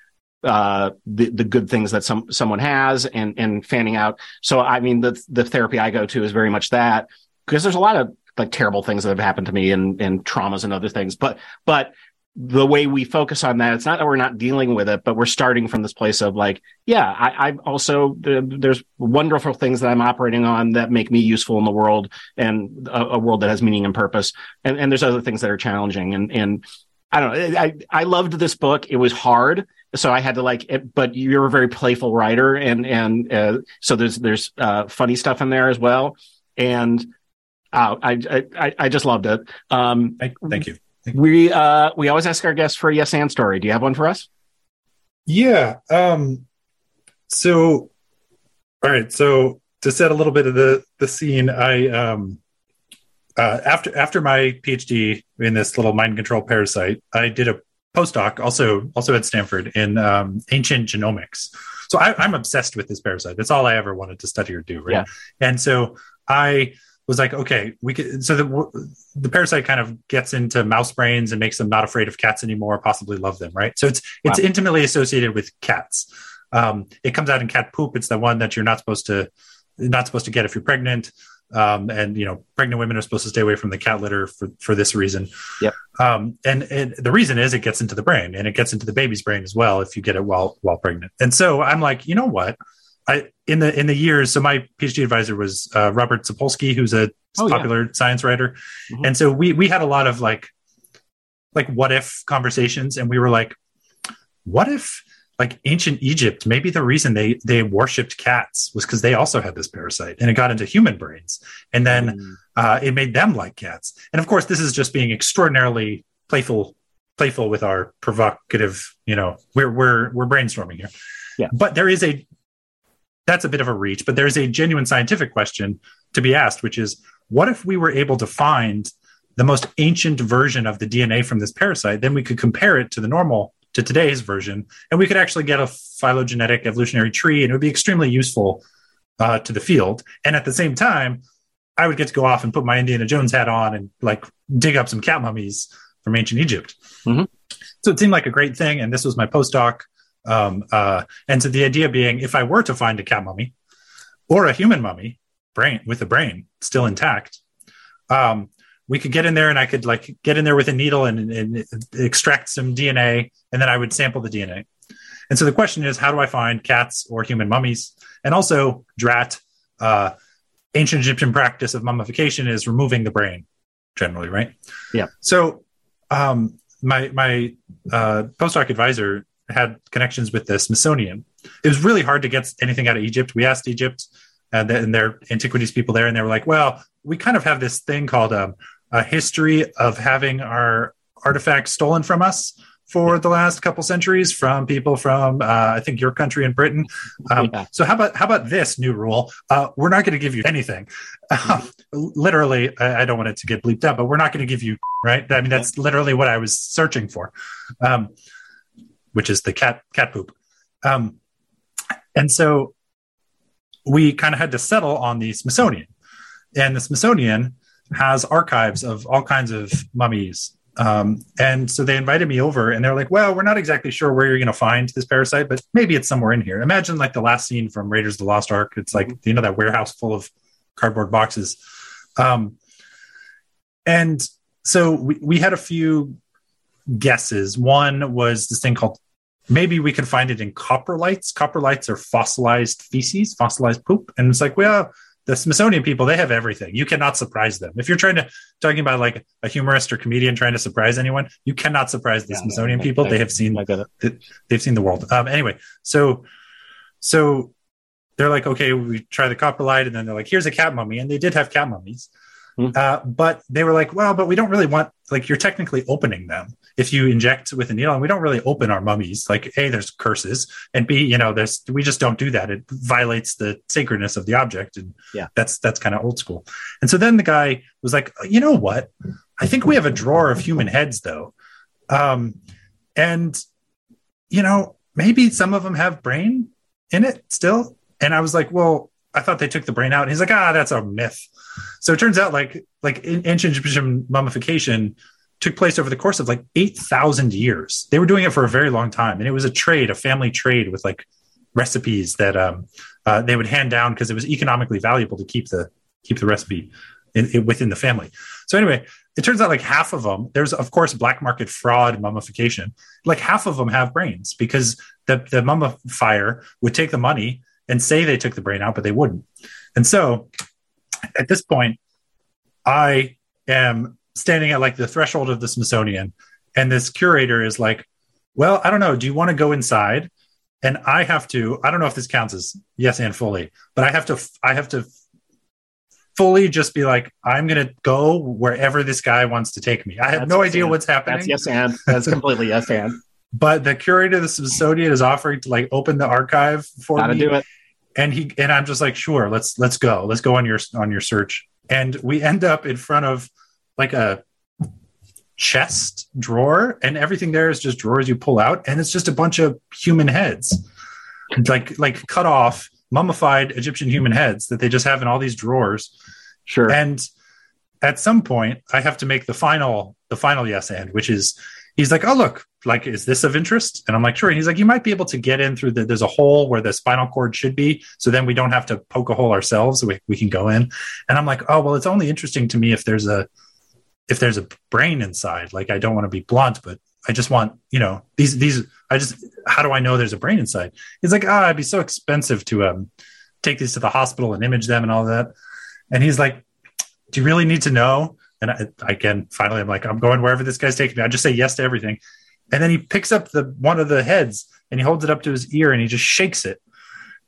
uh the, the good things that some someone has and and fanning out so i mean the the therapy i go to is very much that because there's a lot of like terrible things that have happened to me and and traumas and other things but but the way we focus on that, it's not that we're not dealing with it, but we're starting from this place of like, yeah, I, I also there's wonderful things that I'm operating on that make me useful in the world and a, a, world that has meaning and purpose, and and there's other things that are challenging and and I don't know. I I loved this book. It was hard, so I had to like it. But you're a very playful writer, and and uh, so there's there's uh, funny stuff in there as well. And uh, I I I just loved it. Um, thank, thank you. We uh we always ask our guests for a yes and story. Do you have one for us? Yeah. Um so all right, so to set a little bit of the the scene, I um uh, after after my PhD in this little mind control parasite, I did a postdoc also also at Stanford in um, ancient genomics. So I, am obsessed with this parasite. That's all I ever wanted to study or do. Right. Yeah. And so I was like, okay, we could. So the the parasite kind of gets into mouse brains and makes them not afraid of cats anymore, possibly love them, right? So it's it's wow. intimately associated with cats. Um, it comes out in cat poop. It's the one that you're not supposed to not supposed to get if you're pregnant. Um, and you know, pregnant women are supposed to stay away from the cat litter for for this reason. Yep. Um, and, and the reason is it gets into the brain, and it gets into the baby's brain as well if you get it while while pregnant. And so I'm like, you know what? I in the in the years. So my PhD advisor was uh, Robert Sapolsky, who's a oh, popular yeah. science writer, mm-hmm. and so we we had a lot of like like what if conversations, and we were like, what if like ancient Egypt, maybe the reason they they worshipped cats was because they also had this parasite, and it got into human brains, and then mm. uh, it made them like cats. And of course, this is just being extraordinarily playful playful with our provocative you know we're we're we're brainstorming here yeah but there is a that's a bit of a reach, but there's a genuine scientific question to be asked, which is what if we were able to find the most ancient version of the DNA from this parasite? Then we could compare it to the normal, to today's version, and we could actually get a phylogenetic evolutionary tree, and it would be extremely useful uh, to the field. And at the same time, I would get to go off and put my Indiana Jones hat on and like dig up some cat mummies from ancient Egypt. Mm-hmm. So it seemed like a great thing. And this was my postdoc. Um, uh, and so the idea being, if I were to find a cat mummy or a human mummy, brain with the brain still intact, um, we could get in there and I could like get in there with a needle and, and, extract some DNA, and then I would sample the DNA. And so the question is, how do I find cats or human mummies? And also, DRAT, uh, ancient Egyptian practice of mummification is removing the brain, generally, right? Yeah. So, um, my my uh, postdoc advisor had connections with the Smithsonian. It was really hard to get anything out of Egypt. We asked Egypt and, and their antiquities people there, and they were like, "Well, we kind of have this thing called um, a history of having our artifacts stolen from us." For the last couple centuries, from people from uh, I think your country in Britain. Um, yeah. So how about how about this new rule? Uh, we're not going to give you anything. Um, literally, I, I, don't want it to get bleeped out, but we're not going to give you right. I mean, that's literally what I was searching for. Which is the cat cat poop. Um, and so we kind of had to settle on the Smithsonian, and the Smithsonian has archives of all kinds of mummies. Um, and so they invited me over, and they're like, "Well, we're not exactly sure where you're going to find this parasite, but maybe it's somewhere in here." Imagine like the last scene from Raiders of the Lost Ark. It's like you know that warehouse full of cardboard boxes. Um, and so we, we had a few guesses. One was this thing called maybe we can find it in coprolites. Coprolites are fossilized feces, fossilized poop. And it's like, well, the Smithsonian people, they have everything. You cannot surprise them. If you're trying to talking about like a humorist or comedian trying to surprise anyone, you cannot surprise the yeah, Smithsonian no, people. I, they have seen they've seen the world. Um, anyway, so so they're like, okay, we try the coprolite, and then they're like, here's a cat mummy, and they did have cat mummies. Mm-hmm. Uh, but they were like, well, but we don't really want like you're technically opening them if you inject with a needle, and we don't really open our mummies. Like, a, there's curses, and b, you know, there's we just don't do that. It violates the sacredness of the object, and yeah, that's that's kind of old school. And so then the guy was like, you know what? I think we have a drawer of human heads, though, um, and you know, maybe some of them have brain in it still. And I was like, well, I thought they took the brain out. And he's like, ah, that's a myth. So it turns out like like ancient mummification took place over the course of like 8,000 years. They were doing it for a very long time. And it was a trade, a family trade with like recipes that um, uh, they would hand down because it was economically valuable to keep the keep the recipe in, in, within the family. So anyway, it turns out like half of them, there's of course black market fraud mummification. Like half of them have brains because the, the mummifier would take the money and say they took the brain out, but they wouldn't. And so at this point, I am standing at like the threshold of the Smithsonian, and this curator is like, Well, I don't know. Do you want to go inside? And I have to, I don't know if this counts as yes and fully, but I have to, I have to fully just be like, I'm going to go wherever this guy wants to take me. I have That's no yes idea and. what's happening. That's yes and. That's completely yes and. But the curator of the Smithsonian is offering to like open the archive for Gotta me. do it. And he and I'm just like, sure, let's let's go, let's go on your on your search, and we end up in front of like a chest drawer, and everything there is just drawers you pull out, and it's just a bunch of human heads, like like cut off, mummified Egyptian human heads that they just have in all these drawers, Sure. and at some point, I have to make the final the final yes and, which is he's like, oh look, like is this of interest? And I'm like, sure. And he's like, you might be able to get in through the there's a hole where the spinal cord should be, so then we don't have to poke a hole ourselves. We we can go in. And I'm like, oh well, it's only interesting to me if there's a if there's a brain inside. Like I don't want to be blunt, but I just want you know these these. I just how do I know there's a brain inside? He's like, ah, it'd be so expensive to um take these to the hospital and image them and all that. And he's like, do you really need to know? And I, again, finally, I'm like, I'm going wherever this guy's taking me. I just say yes to everything. And then he picks up the one of the heads and he holds it up to his ear and he just shakes it.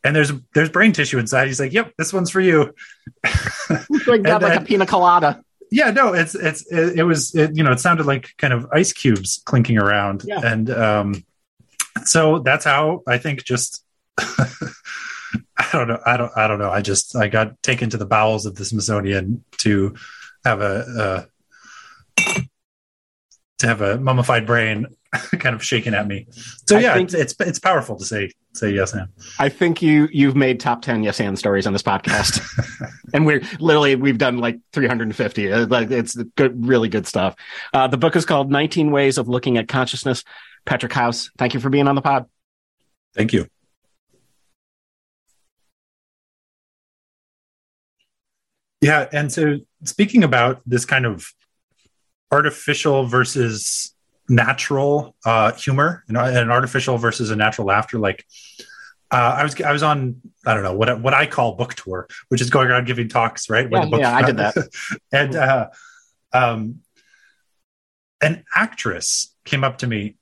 And there's there's brain tissue inside. He's like, "Yep, this one's for you." like that, like a pina colada. yeah, no, it's it's it, it was it, you know it sounded like kind of ice cubes clinking around, Yeah. and um, so that's how I think just I don't know I don't I don't know I just I got taken to the bowels of the Smithsonian to have a uh, to have a mummified brain kind of shaking at me. So yeah, think- it's, it's it's powerful to say say yes and I think you you've made top ten yes and stories on this podcast, and we're literally we've done like 350. Uh, Like it's good, really good stuff. Uh, the book is called 19 Ways of Looking at Consciousness. Patrick House, thank you for being on the pod. Thank you. Yeah, and so speaking about this kind of artificial versus natural uh, humor, you know, an artificial versus a natural laughter, like uh, I was I was on I don't know what I- what I call book tour, which is going around giving talks, right? Yeah, yeah, I did that. and uh, um, an actress came up to me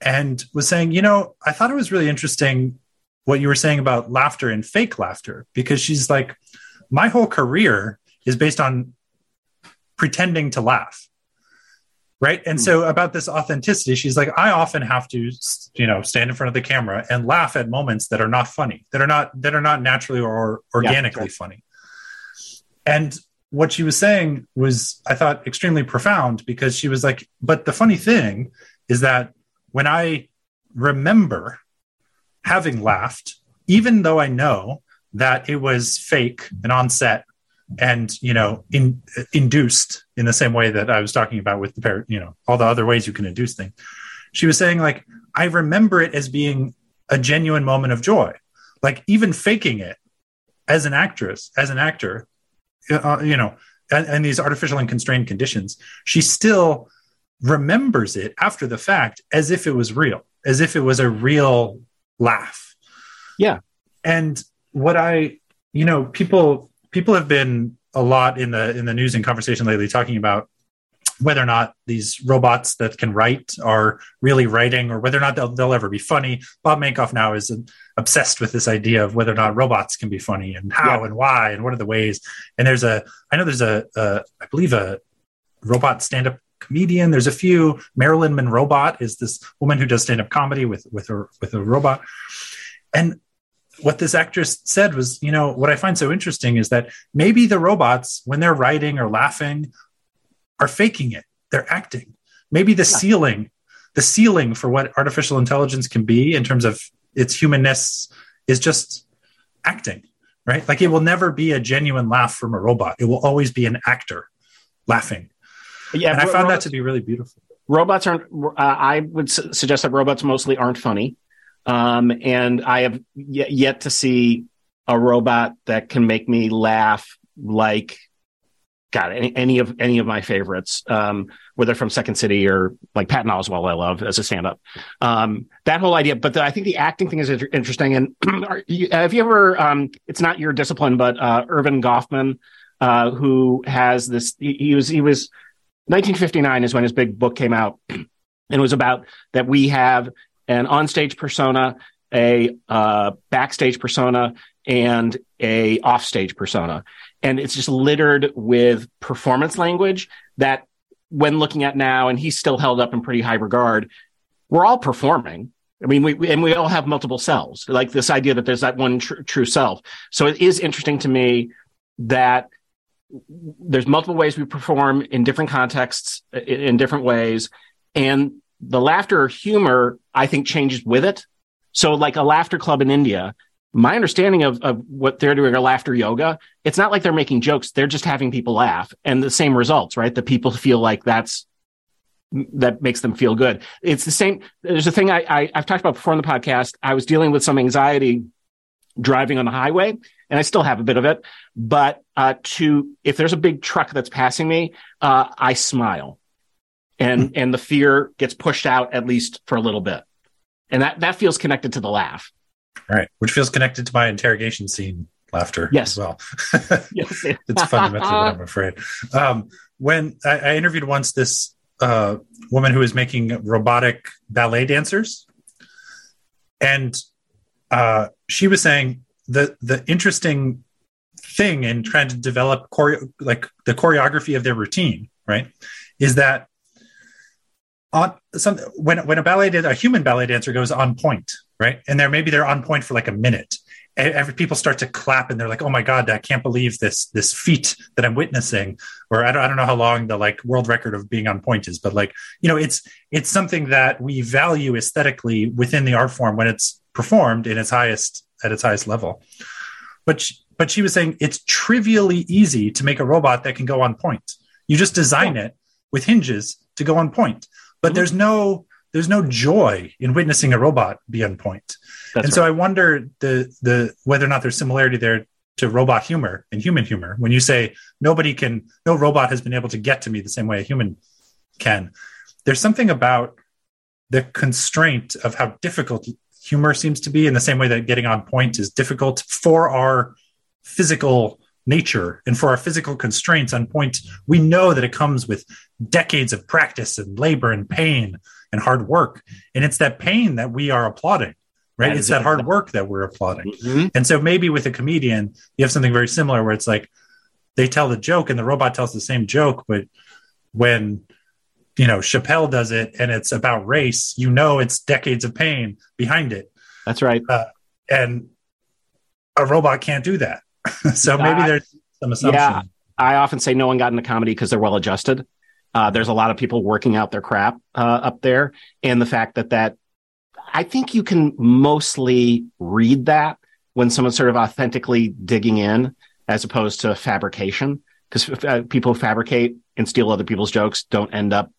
and was saying, you know, I thought it was really interesting what you were saying about laughter and fake laughter because she's like, my whole career is based on pretending to laugh. Right. And hmm. so about this authenticity, she's like, I often have to, you know, stand in front of the camera and laugh at moments that are not funny, that are not, that are not naturally or organically right. funny. And what she was saying was, I thought, extremely profound because she was like, but the funny thing is that when I remember having laughed, even though I know that it was fake and on set and you know in, induced in the same way that I was talking about with the par- you know all the other ways you can induce things. She was saying like I remember it as being a genuine moment of joy, like even faking it as an actress, as an actor, uh, you know, and, and these artificial and constrained conditions, she still remembers it after the fact as if it was real, as if it was a real laugh. Yeah. And what I, you know, people people have been a lot in the in the news and conversation lately talking about whether or not these robots that can write are really writing or whether or not they'll, they'll ever be funny. Bob Mankoff now is obsessed with this idea of whether or not robots can be funny and how Yeah. and why and what are the ways. And there's a, I know there's a, a I believe a robot stand-up comedian. There's a few. Marilyn Monrobot is this woman who does stand-up comedy with with her with a robot. And what this actress said was, you know, what I find so interesting is that maybe the robots, when they're writing or laughing, are faking it. They're acting. Maybe the ceiling, the ceiling for what artificial intelligence can be in terms of its humanness is just acting, right? Like it will never be a genuine laugh from a robot. It will always be an actor laughing. Yeah, and I found that to be really beautiful. robots aren't uh, i would su- suggest that robots mostly aren't funny um, and i have yet, yet to see a robot that can make me laugh like God, any, any of any of my favorites, um, whether from Second City or like Patton Oswalt, I love as a stand-up. Um, that whole idea, but the, I think the acting thing is interesting. And you, have you ever? Um, it's not your discipline, but uh, Erving Goffman, uh, who has this. He, he was he was 1959 is when his big book came out, and it was about that we have an onstage persona, a uh, backstage persona, and a offstage persona. And it's just littered with performance language that when looking at now and he's still held up in pretty high regard we're all performing. I mean we, and we all have multiple selves like this idea that there's that one tr- true self. So it is interesting to me that there's multiple ways we perform in different contexts in, in different ways. And the laughter or humor i think changes with it so like a laughter club in india my understanding of, of what they're doing are laughter yoga. It's not like they're making jokes. They're just having people laugh and the same results, right? The people feel like that's, that makes them feel good. It's the same. There's a thing I, I have talked about before in the podcast. I was dealing with some anxiety driving on the highway and I still have a bit of it, but, uh, to, if there's a big truck that's passing me, uh, I smile and, mm-hmm. and the fear gets pushed out at least for a little bit. And that, that feels connected to the laugh. Right, which feels connected to my interrogation scene laughter yes. as well. yes, it's fundamentally what I'm afraid. Um, when I, I, interviewed once this uh, woman who was making robotic ballet dancers, and uh, she was saying the the interesting thing in trying to develop choreo- like the choreography of their routine, right, is that on some when when a ballet a human ballet dancer goes on point, right? And they're maybe they're on point for like a minute. And every people start to clap and they're like, "Oh my god, I can't believe this this feat that I'm witnessing." Or I don't I don't know how long the like world record of being on point is, but like you know, it's it's something that we value aesthetically within the art form when it's performed in its highest at its highest level. But she, but she was saying it's trivially easy to make a robot that can go on point. You just design it with hinges to go on point. But mm-hmm. there's no there's no joy in witnessing a robot be on point. That's and right. so I wonder the the whether or not there's similarity there to robot humor and human humor. When you say nobody can, no robot has been able to get to me the same way a human can. There's something about the constraint of how difficult humor seems to be, in the same way that getting on point is difficult for our physical nature and for our physical constraints on point. We know that it comes with decades of practice and labor and pain and hard work. And it's that pain that we are applauding, right? That it's that hard work that we're applauding. Mm-hmm. And so maybe with a comedian, you have something very similar where it's like they tell the joke and the robot tells the same joke, but when you know Chappelle does it and it's about race, you know it's decades of pain behind it. That's right. Uh, and a robot can't do that. so maybe there's some assumption. Yeah, I often say no one got into comedy because they're well adjusted. Uh, there's a lot of people working out their crap uh, up there, and the fact that that I think you can mostly read that when someone's sort of authentically digging in, as opposed to fabrication. Because uh, people fabricate and steal other people's jokes don't end up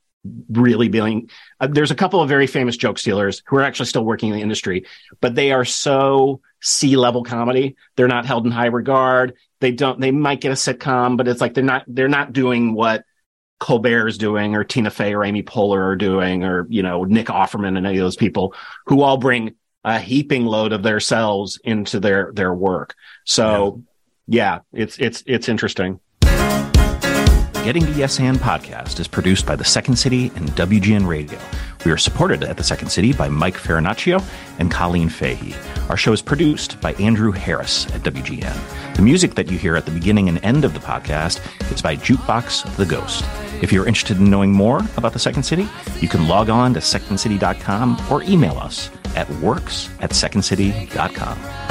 really being. Uh, there's a couple of very famous joke stealers who are actually still working in the industry, but they are so C level comedy. They're not held in high regard. They don't. They might get a sitcom, but it's like they're not. They're not doing what Colbert is doing, or Tina Fey, or Amy Poehler are doing, or you know Nick Offerman and any of those people who all bring a heaping load of themselves into their their work. So, yeah, yeah it's it's it's interesting. Getting the Yes and podcast is produced by the Second City and WGN Radio. We are supported at the Second City by Mike Farinaccio and Colleen Fahey. Our show is produced by Andrew Harris at WGN. The music that you hear at the beginning and end of the podcast is by Jukebox the Ghost. If you're interested in knowing more about the Second City, you can log on to secondcity.com or email us at works at secondcity.com.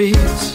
feet.